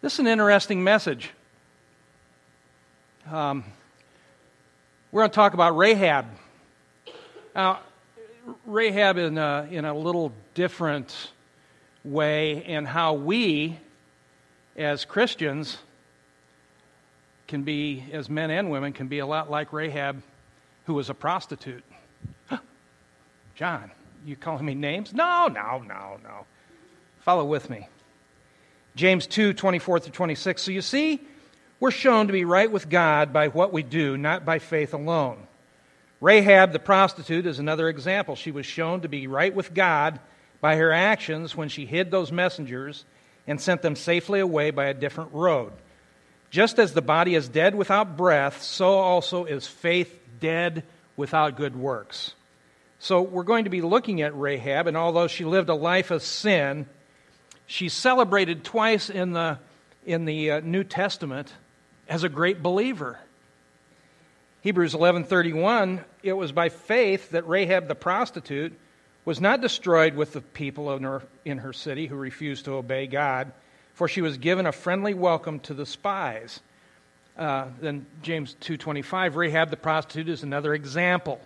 This is an interesting message. Um, we're going to talk about Rahab. Now, Rahab in a, in a little different way, and how we, as Christians, can be, as men and women, can be a lot like Rahab, who was a prostitute. John, you calling me names? No, no, no, no. Follow with me. James 2 24 through 26. So you see, we're shown to be right with God by what we do, not by faith alone. Rahab the prostitute is another example. She was shown to be right with God by her actions when she hid those messengers and sent them safely away by a different road. Just as the body is dead without breath, so also is faith dead without good works. So we're going to be looking at Rahab, and although she lived a life of sin, she's celebrated twice in the, in the uh, New Testament as a great believer. Hebrews 11:31 it was by faith that Rahab the prostitute was not destroyed with the people in her, in her city who refused to obey God for she was given a friendly welcome to the spies. Uh, then James 2:25 Rahab the prostitute is another example.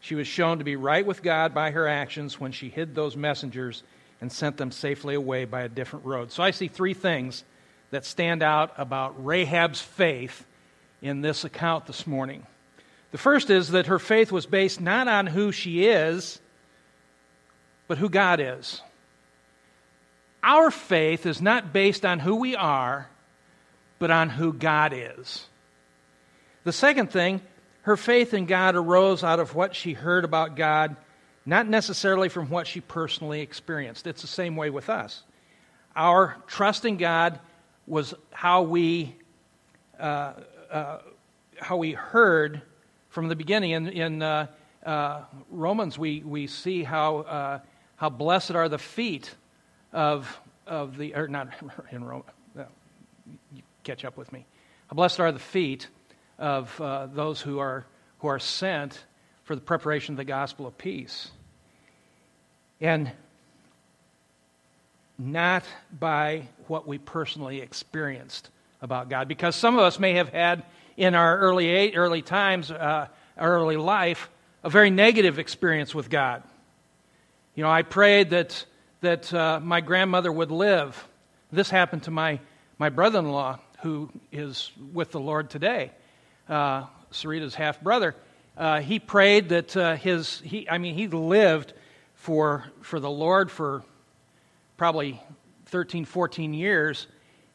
She was shown to be right with God by her actions when she hid those messengers and sent them safely away by a different road. So I see three things that stand out about Rahab's faith in this account this morning. The first is that her faith was based not on who she is, but who God is. Our faith is not based on who we are, but on who God is. The second thing, her faith in God arose out of what she heard about God, not necessarily from what she personally experienced. It's the same way with us. Our trust in God was how we uh, uh, how we heard from the beginning. In, in uh, uh Romans, we, we see how, uh, how blessed are the feet of, of the, or not in Rome, catch up with me. How blessed are the feet of uh, those who are, who are sent for the preparation of the gospel of peace. And not by what we personally experienced about God. Because some of us may have had in our early, early times, uh, early life, a very negative experience with God. You know, I prayed that, that uh, my grandmother would live. This happened to my, my brother in law, who is with the Lord today, uh, Sarita's half brother. Uh, he prayed that uh, his, he, I mean, he lived for, for the Lord for probably 13, 14 years,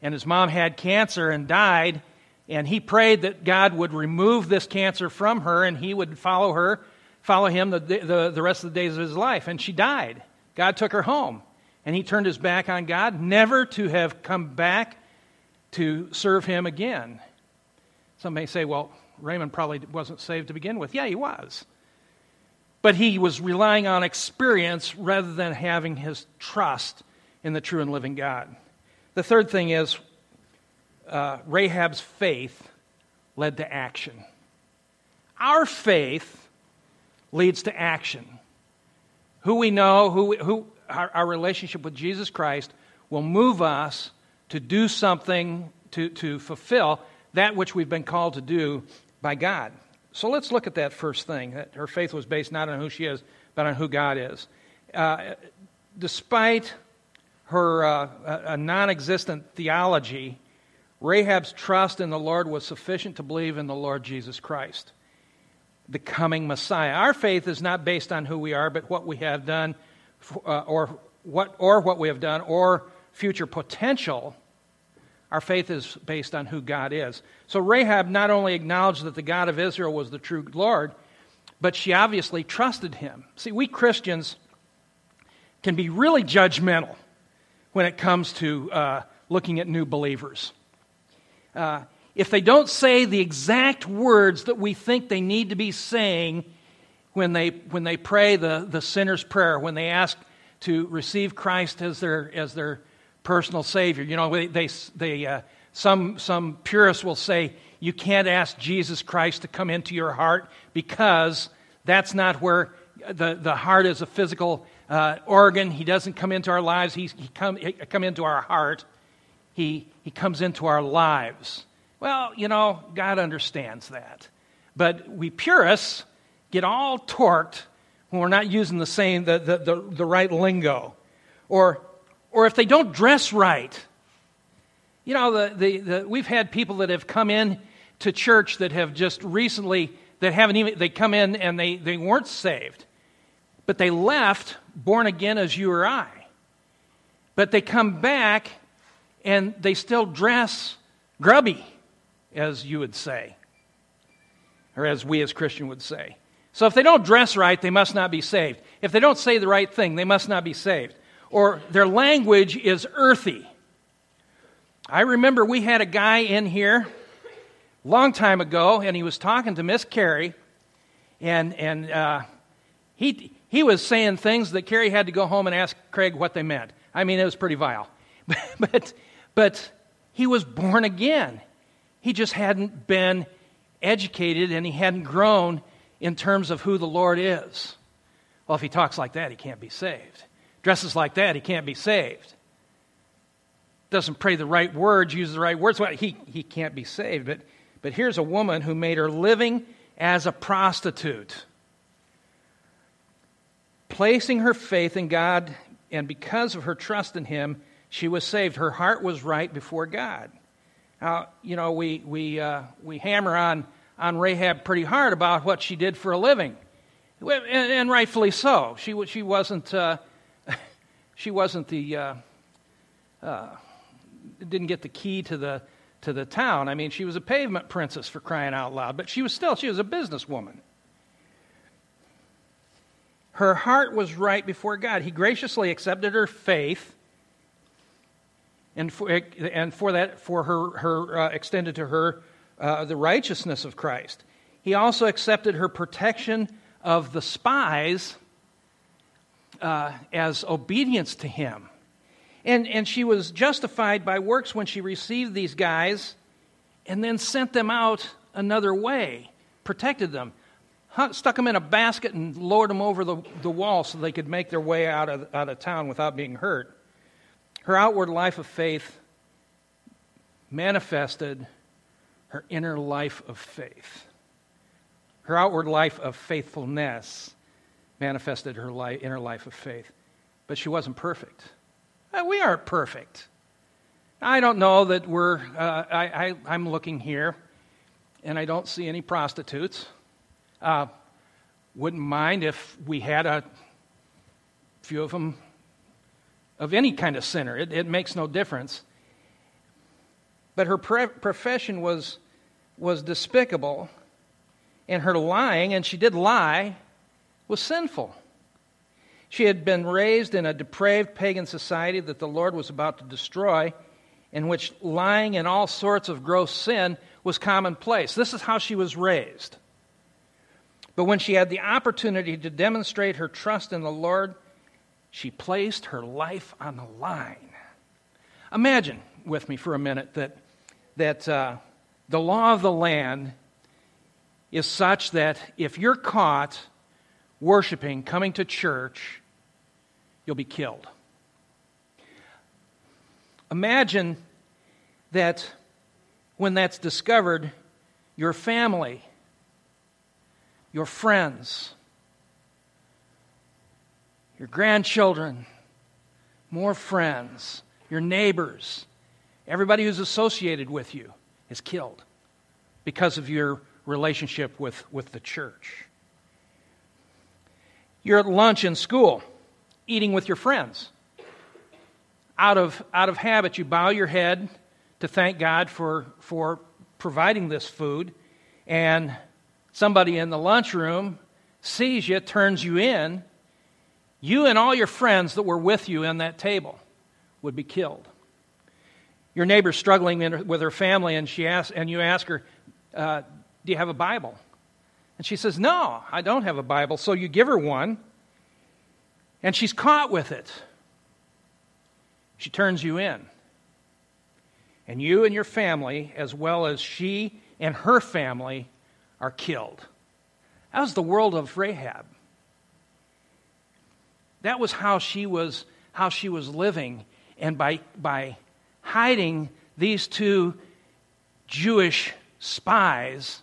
and his mom had cancer and died and he prayed that God would remove this cancer from her and he would follow her, follow him the, the, the rest of the days of his life. And she died. God took her home. And he turned his back on God, never to have come back to serve him again. Some may say, well, Raymond probably wasn't saved to begin with. Yeah, he was. But he was relying on experience rather than having his trust in the true and living God. The third thing is uh, Rahab's faith led to action. Our faith leads to action. Who we know, who, who our, our relationship with Jesus Christ will move us to do something to, to fulfill that which we've been called to do by God. So let's look at that first thing. That her faith was based not on who she is, but on who God is. Uh, despite her uh, non existent theology, Rahab's trust in the Lord was sufficient to believe in the Lord Jesus Christ, the coming Messiah. Our faith is not based on who we are, but what we have done, uh, or what or what we have done, or future potential. Our faith is based on who God is. So Rahab not only acknowledged that the God of Israel was the true Lord, but she obviously trusted him. See, we Christians can be really judgmental when it comes to uh, looking at new believers uh, if they don't say the exact words that we think they need to be saying when they, when they pray the, the sinner's prayer, when they ask to receive Christ as their, as their personal Savior. You know, they, they, uh, some, some purists will say, you can't ask Jesus Christ to come into your heart because that's not where the, the heart is a physical uh, organ. He doesn't come into our lives, He's, he come, he come into our heart. he, he comes into our lives. Well, you know, God understands that. But we purists get all torqued when we're not using the same, the, the, the, the right lingo. Or, or if they don't dress right. You know, the, the, the, we've had people that have come in to church that have just recently, that haven't even, they come in and they, they weren't saved. But they left born again as you or I. But they come back and they still dress grubby, as you would say, or as we as Christian would say. So if they don't dress right, they must not be saved. If they don't say the right thing, they must not be saved. Or their language is earthy. I remember we had a guy in here long time ago, and he was talking to Miss Carrie, and, and uh, he, he was saying things that Carrie had to go home and ask Craig what they meant. I mean, it was pretty vile. but, but he was born again. He just hadn't been educated and he hadn't grown in terms of who the Lord is. Well, if he talks like that, he can't be saved. Dresses like that, he can't be saved. Doesn't pray the right words, uses the right words, well, he, he can't be saved. But, but here's a woman who made her living as a prostitute, placing her faith in God, and because of her trust in Him, she was saved. Her heart was right before God. Now, you know, we, we, uh, we hammer on on Rahab pretty hard about what she did for a living, and, and rightfully so. She she wasn't uh, she wasn't the uh, uh, didn't get the key to the to the town. I mean, she was a pavement princess for crying out loud, but she was still she was a businesswoman. Her heart was right before God. He graciously accepted her faith and for, and for that for her her uh, extended to her uh, the righteousness of Christ. He also accepted her protection of the spies uh, as obedience to him. And, and she was justified by works when she received these guys and then sent them out another way, protected them, stuck them in a basket and lowered them over the, the wall so they could make their way out of, out of town without being hurt. Her outward life of faith manifested her inner life of faith. Her outward life of faithfulness manifested her life, inner life of faith. But she wasn't perfect. Uh, we aren't perfect. I don't know that we're, uh, I, I, am looking here and I don't see any prostitutes. Uh, wouldn't mind if we had a few of them of any kind of sinner. It, it makes no difference. But her pre- profession was, was despicable, and her lying, and she did lie, was sinful. She had been raised in a depraved pagan society that the Lord was about to destroy, in which lying and all sorts of gross sin was commonplace. This is how she was raised. But when she had the opportunity to demonstrate her trust in the Lord, she placed her life on the line. Imagine with me for a minute that that uh, the law of the land is such that if you're caught worshiping, coming to church, you'll be killed. Imagine that when that's discovered, your family, your friends, your grandchildren, more friends, your neighbors, Everybody who's associated with you is killed because of your relationship with, with the church. You're at lunch in school, eating with your friends. Out of, out of habit, you bow your head to thank God for, for providing this food, and somebody in the lunchroom sees you, turns you in. You and all your friends that were with you in that table would be killed your neighbor's struggling with her family, and, she asks, and you ask her, uh, Do you have a Bible? And she says, No, I don't have a Bible. So you give her one, and she's caught with it. She turns you in. And you and your family, as well as she and her family, are killed. That was the world of Rahab. That was how she was, how she was living. And by, by hiding these two Jewish spies,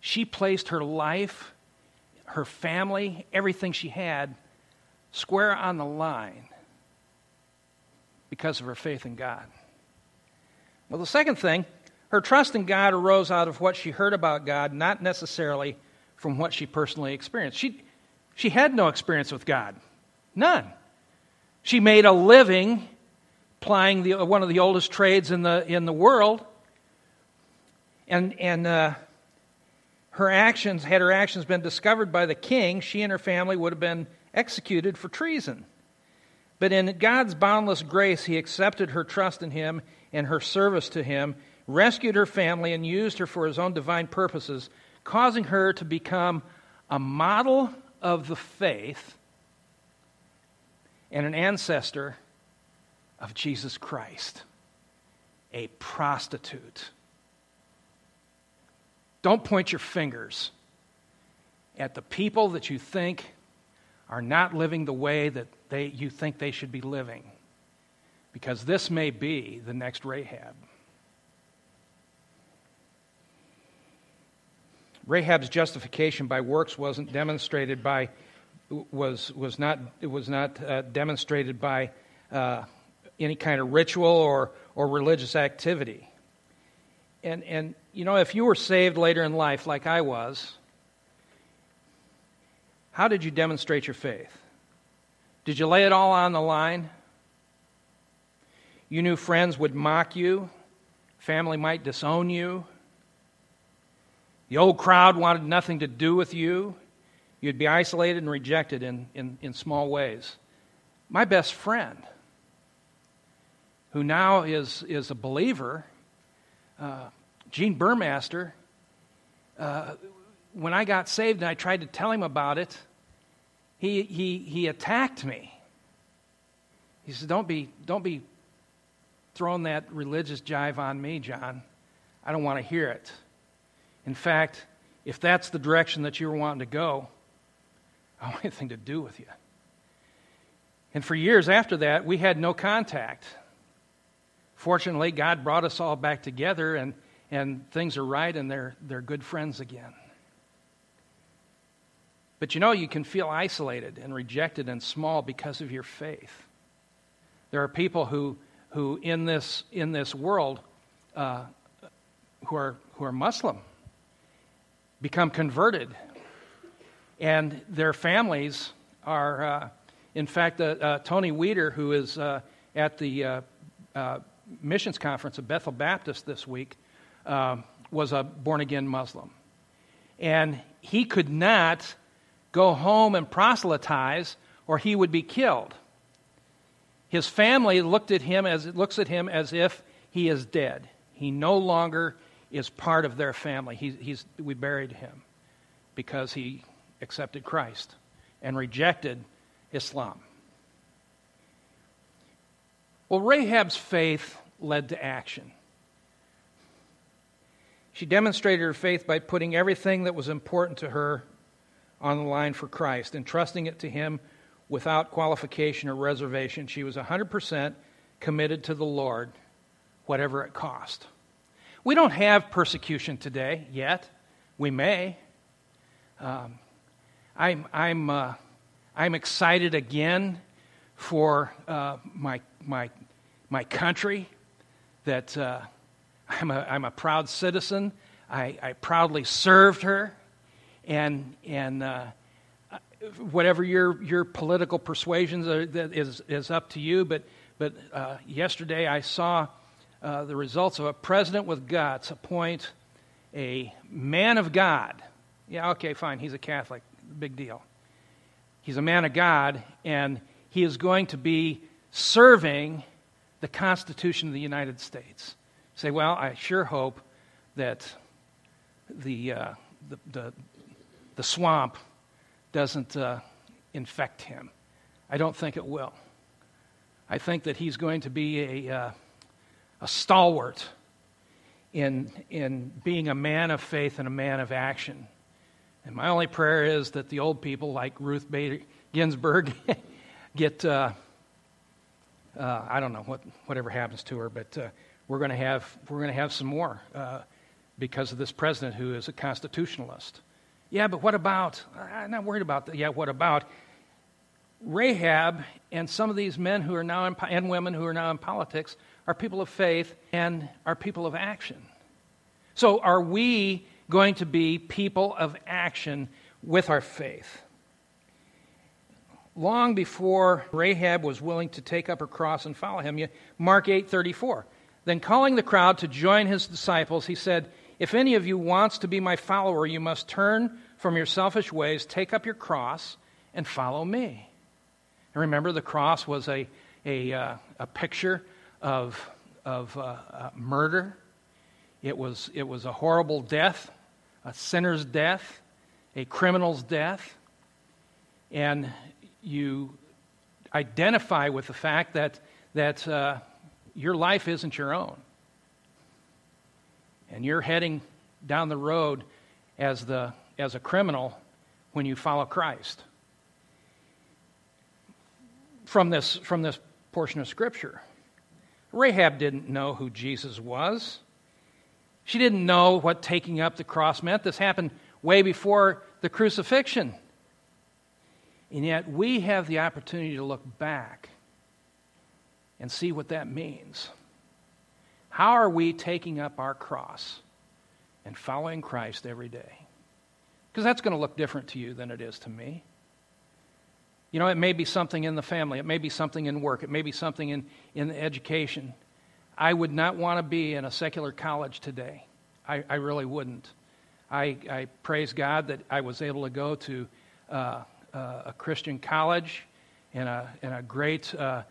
she placed her life, her family, everything she had square on the line because of her faith in God. Well, the second thing, her trust in God arose out of what she heard about God, not necessarily from what she personally experienced. She, she had no experience with God, none. She made a living plying the, one of the oldest trades in the, in the world. And, and uh, her actions, had her actions been discovered by the king, she and her family would have been executed for treason. But in God's boundless grace, He accepted her trust in Him and her service to Him, rescued her family, and used her for His own divine purposes, causing her to become a model of the faith and an ancestor of Jesus Christ, a prostitute. Don't point your fingers at the people that you think are not living the way that they, you think they should be living, because this may be the next Rahab. Rahab's justification by works wasn't demonstrated by was was not it was not uh, demonstrated by uh, any kind of ritual or or religious activity. And and you know if you were saved later in life like I was, how did you demonstrate your faith? Did you lay it all on the line? You knew friends would mock you, family might disown you. The old crowd wanted nothing to do with you. You'd be isolated and rejected in, in, in small ways. My best friend, who now is, is a believer, uh, Gene Burmaster, uh, when I got saved and I tried to tell him about it, he, he, he attacked me. He said, don't be, don't be throwing that religious jive on me, John. I don't want to hear it. In fact, if that's the direction that you're wanting to go, I don't want anything to do with you. And for years after that, we had no contact. Fortunately, God brought us all back together, and, and things are right, and they're, they're good friends again. But you know, you can feel isolated and rejected and small because of your faith. There are people who, who in, this, in this world, uh, who, are, who are Muslim, become converted, and their families are, uh, in fact, uh, uh Tony Weeder, who is uh, at the uh, missions conference at Bethel Baptist this week, um, was a born again Muslim. And he could not go home and proselytize or he would be killed. His family looked at him as looks at him as if he is dead. He no longer is part of their family. He, he's, we buried him because he accepted Christ and rejected Islam. Well, Rahab's faith led to action. She demonstrated her faith by putting everything that was important to her on the line for Christ, entrusting it to Him without qualification or reservation. She was 100% committed to the Lord, whatever it cost. We don't have persecution today yet. We may. Um, I'm, I'm, uh, I'm excited again for uh, my, my, my country, that uh, I'm, a, I'm a proud citizen. I, I proudly served her and and uh, whatever your your political persuasions are, that is is up to you. But but uh, yesterday I saw uh, the results of a president with guts appoint a man of God. Yeah, okay, fine. He's a Catholic. Big deal. He's a man of God, and he is going to be serving the Constitution of the United States. say, well, I sure hope that the, uh, the, the, the swamp doesn't uh, infect him. I don't think it will. I think that he's going to be a, uh, a stalwart in, in being a man of faith and a man of action. And my only prayer is that the old people, like Ruth Bader Ginsburg, get, uh, Uh, I don't know what whatever happens to her, but uh, we're going to have we're going to have some more uh, because of this president who is a constitutionalist. Yeah, but what about? I'm not worried about that. Yeah, what about? Rahab and some of these men who are now in, and women who are now in politics are people of faith and are people of action. So, are we going to be people of action with our faith? Long before Rahab was willing to take up her cross and follow him, Mark 8:34. Then calling the crowd to join his disciples, he said, "If any of you wants to be my follower, you must turn from your selfish ways, take up your cross, and follow me." And remember, the cross was a, a, uh, a picture of, of uh, uh, murder. It was, it was a horrible death, a sinner's death, a criminal's death. And you identify with the fact that, that uh, your life isn't your own. And you're heading down the road as, the, as a criminal when you follow Christ from this, from this portion of Scripture. Rahab didn't know who Jesus was. She didn't know what taking up the cross meant. This happened way before the crucifixion. And yet we have the opportunity to look back and see what that means. How are we taking up our cross and following Christ every day? Because that's going to look different to you than it is to me. You know, it may be something in the family, it may be something in work, it may be something in, in education. I would not want to be in a secular college today. I, I really wouldn't. I, I, praise God that I was able to go to uh, uh, a Christian college and a, and a great uh,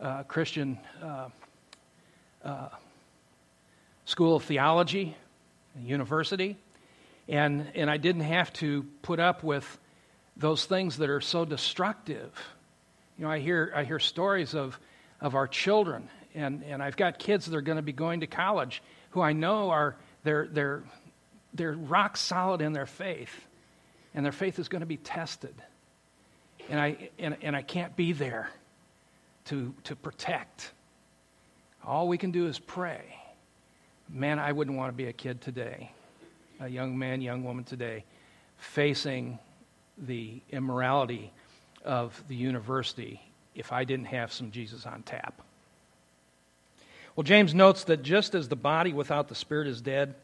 uh Christian uh, uh, school of theology, university, and, and I didn't have to put up with those things that are so destructive. You know, I hear, I hear stories of, of our children, and, and I've got kids that are going to be going to college who I know are they're, they're, they're rock solid in their faith, and their faith is going to be tested. And I, and, and I can't be there to, to protect. All we can do is pray. Man, I wouldn't want to be a kid today, a young man, young woman today, facing the immorality of the university if I didn't have some Jesus on tap. Well, James notes that just as the body without the spirit is dead,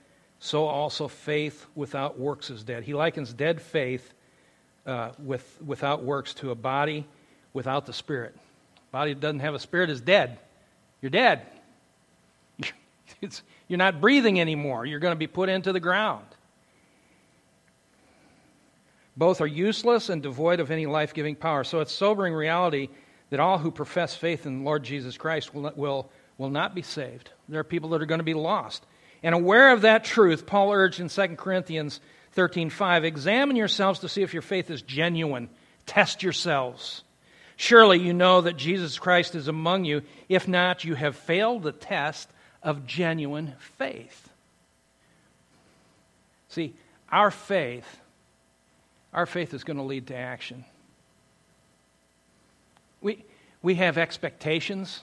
so also faith without works is dead. He likens dead faith uh, with, without works to a body without the spirit. Body that doesn't have a spirit is dead. You're dead. you're not breathing anymore. You're going to be put into the ground. Both are useless and devoid of any life giving power. So it's sobering reality that all who profess faith in Lord Jesus Christ will, will, will not be saved. There are people that are going to be lost. And aware of that truth, Paul urged in 2 Corinthians 13:5, examine yourselves to see if your faith is genuine. Test yourselves. Surely you know that Jesus Christ is among you. If not, you have failed the test of genuine faith. See, our faith our faith is going to lead to action. We, we have expectations,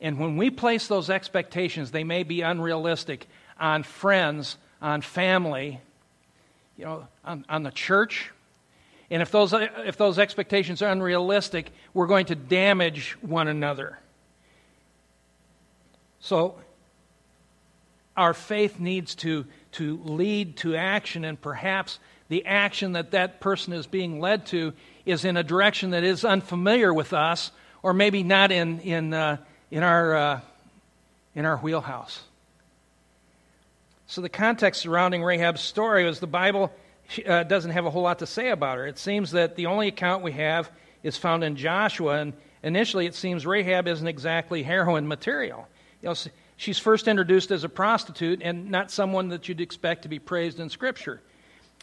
and when we place those expectations, they may be unrealistic on friends, on family, you know, on, on the church. And if those, if those expectations are unrealistic, we're going to damage one another. So, our faith needs to, to lead to action, and perhaps the action that that person is being led to is in a direction that is unfamiliar with us, or maybe not in, in, uh, in, our, uh, in our wheelhouse. So, the context surrounding Rahab's story is the Bible uh, doesn't have a whole lot to say about her. It seems that the only account we have is found in Joshua, and initially it seems Rahab isn't exactly heroine material. You know, she's first introduced as a prostitute and not someone that you'd expect to be praised in Scripture.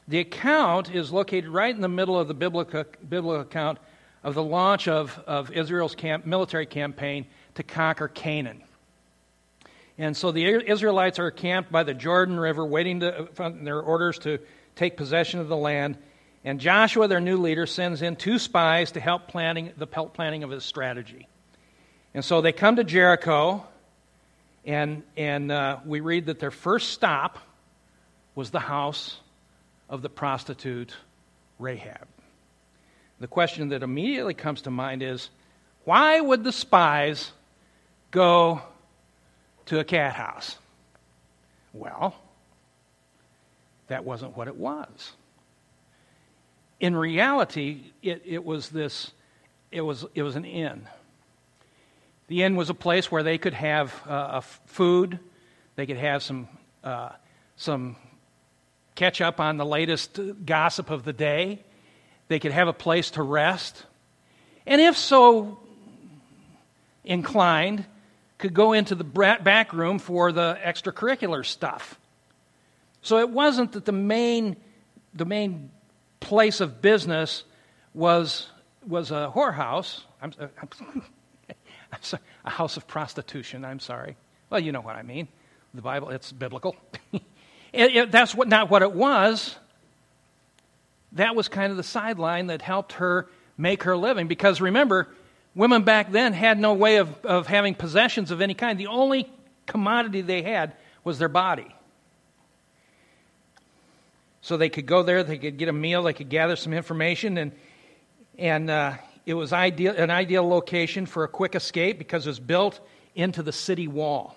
The account is located right in the middle of the biblical, biblical account of the launch of, of Israel's camp, military campaign to conquer Canaan. And so the Israelites are camped by the Jordan River, waiting to, for their orders to take possession of the land. And Joshua, their new leader, sends in two spies to help planning, the planning of his strategy. And so they come to Jericho, and, and uh, we read that their first stop was the house of the prostitute Rahab. The question that immediately comes to mind is why would the spies go to a cat house? Well, that wasn't what it was. In reality, it, it was this, it was, it was an inn. The inn was a place where they could have uh, food, they could have some, uh, some catch up on the latest gossip of the day, they could have a place to rest, and if so inclined, could go into the back room for the extracurricular stuff. So it wasn't that the main, the main place of business was, was a whorehouse. I'm, uh, I'm, I'm sorry, a house of prostitution. I'm sorry. Well, you know what I mean. The Bible, it's biblical. it, it, that's what, not what it was. That was kind of the sideline that helped her make her living. Because remember, women back then had no way of, of having possessions of any kind. The only commodity they had was their body. So they could go there, they could get a meal, they could gather some information, and, and uh, it was ideal, an ideal location for a quick escape because it was built into the city wall.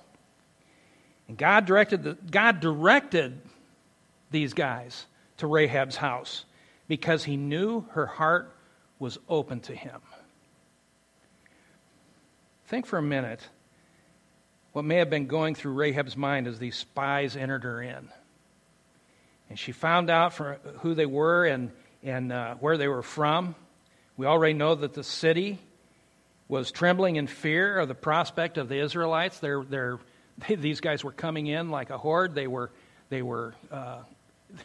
And God directed, the, God directed these guys to Rahab's house because he knew her heart was open to him. Think for a minute what may have been going through Rahab's mind as these spies entered her inn. And she found out from who they were and, and uh, where they were from. We already know that the city was trembling in fear of the prospect of the Israelites. They're, they're, they, these guys were coming in like a horde. They were, they were, uh,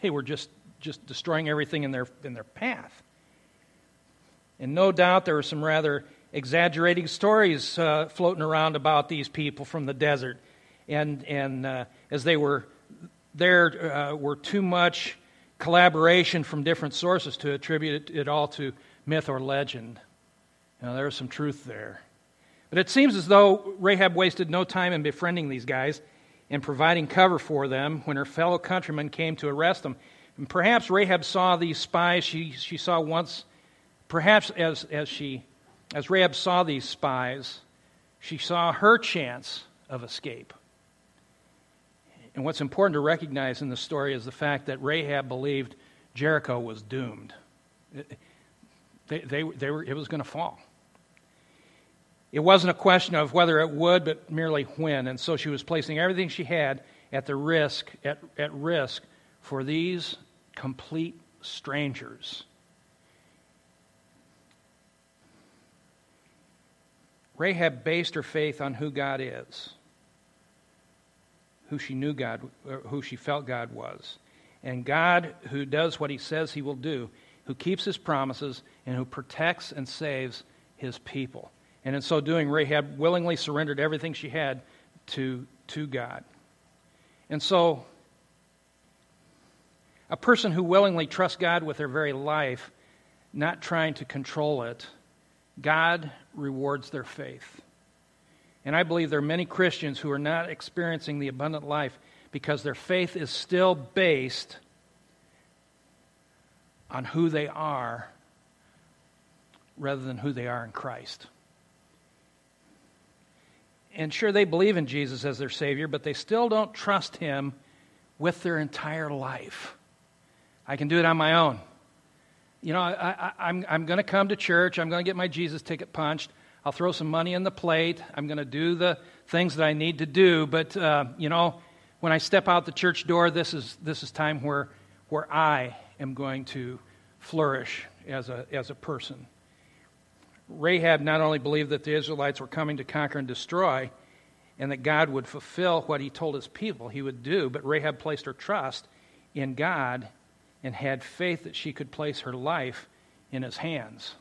they were just, just destroying everything in their, in their path. And no doubt there were some rather exaggerating stories uh, floating around about these people from the desert. And, and uh, as they were there uh, were too much collaboration from different sources to attribute it, all to myth or legend. Know, there's some truth there. But it seems as though Rahab wasted no time in befriending these guys and providing cover for them when her fellow countrymen came to arrest them. And perhaps Rahab saw these spies she, she saw once, perhaps as, as, she, as Rahab saw these spies, she saw her chance of escape. And what's important to recognize in the story is the fact that Rahab believed Jericho was doomed. They, they, they were, it was going to fall. It wasn't a question of whether it would, but merely when. And so she was placing everything she had at the risk, at, at risk for these complete strangers. Rahab based her faith on who God is who she knew God, who she felt God was. And God, who does what he says he will do, who keeps his promises, and who protects and saves his people. And in so doing, Rahab willingly surrendered everything she had to, to God. And so, a person who willingly trusts God with their very life, not trying to control it, God rewards their faith. And I believe there are many Christians who are not experiencing the abundant life because their faith is still based on who they are rather than who they are in Christ. And sure, they believe in Jesus as their Savior, but they still don't trust Him with their entire life. I can do it on my own. You know, I, am I'm, I'm going to come to church, I'm going to get my Jesus ticket punched. I'll throw some money in the plate. I'm going to do the things that I need to do. But, uh, you know, when I step out the church door, this is, this is time where, where I am going to flourish as a, as a person. Rahab not only believed that the Israelites were coming to conquer and destroy, and that God would fulfill what he told his people he would do, but Rahab placed her trust in God and had faith that she could place her life in his hands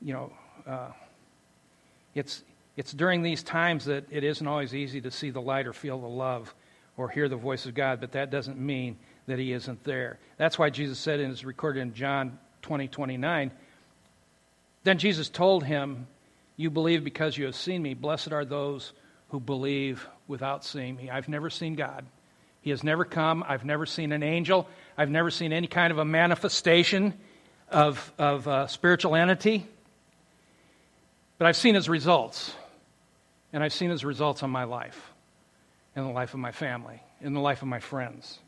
you know, uh, it's, it's during these times that it isn't always easy to see the light or feel the love or hear the voice of God, but that doesn't mean that He isn't there. That's why Jesus said, and it's recorded in John 20 29, Then Jesus told him, You believe because you have seen me. Blessed are those who believe without seeing me. I've never seen God. He has never come. I've never seen an angel. I've never seen any kind of a manifestation of, of a spiritual entity. But I've seen his results. And I've seen his results on my life, in the life of my family, in the life of my friends.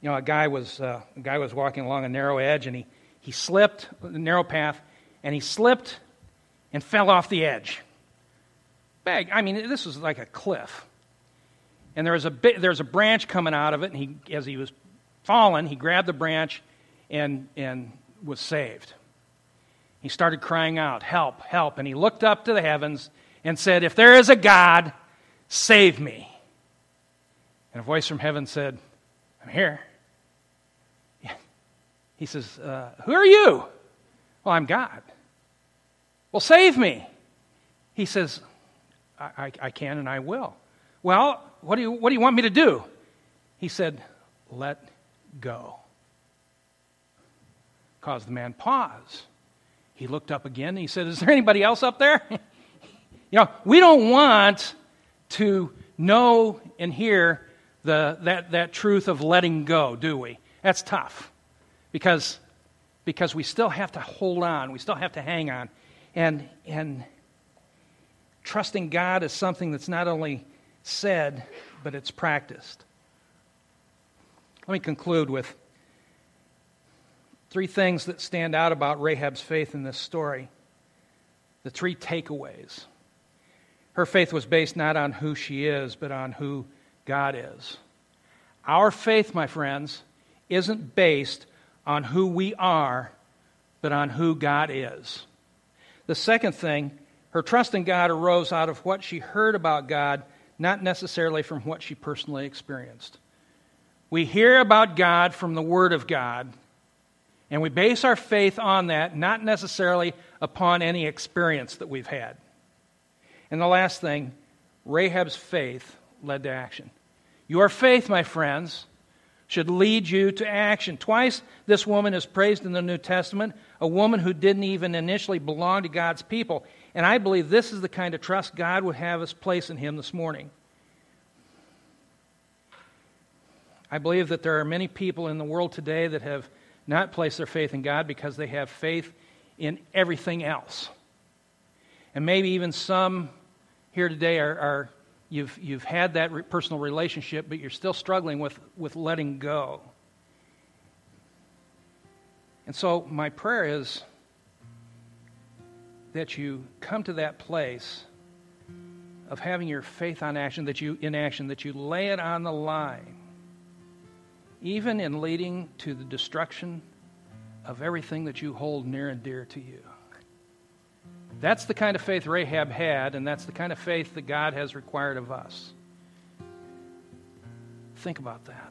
You know, a guy was, uh, a guy was walking along a narrow edge and he, he slipped, a narrow path, and he slipped and fell off the edge. Bag, I mean, this was like a cliff. And there was a, bit, there was a branch coming out of it, and he, as he was falling, he grabbed the branch and, and was saved. He started crying out, Help, help. And he looked up to the heavens and said, If there is a God, save me. And a voice from heaven said, I'm here. He says, uh, Who are you? Well, I'm God. Well, save me. He says, I, I, I can and I will. Well, what do, you, what do you want me to do? He said, Let go. Caused the man pause. He looked up again he said, Is there anybody else up there? you know, we don't want to know and hear the, that, that truth of letting go, do we? That's tough because, because we still have to hold on, we still have to hang on. And, and trusting God is something that's not only said, but it's practiced. Let me conclude with three things that stand out about Rahab's faith in this story. The three takeaways. Her faith was based not on who she is, but on who God is. Our faith, my friends, isn't based on who we are, but on who God is. The second thing, her trust in God arose out of what she heard about God, not necessarily from what she personally experienced. We hear about God from the Word of God, and we base our faith on that, not necessarily upon any experience that we've had. And the last thing, Rahab's faith led to action. Your faith, my friends, should lead you to action. Twice this woman is praised in the New Testament, a woman who didn't even initially belong to God's people. And I believe this is the kind of trust God would have us place in him this morning. I believe that there are many people in the world today that have not placed their faith in God because they have faith in everything else. And maybe even some here today are, are You've, you've had that re- personal relationship, but you're still struggling with, with letting go. And so, my prayer is that you come to that place of having your faith on action, that you in action, that you lay it on the line, even in leading to the destruction of everything that you hold near and dear to you. That's the kind of faith Rahab had, and that's the kind of faith that God has required of us. Think about that.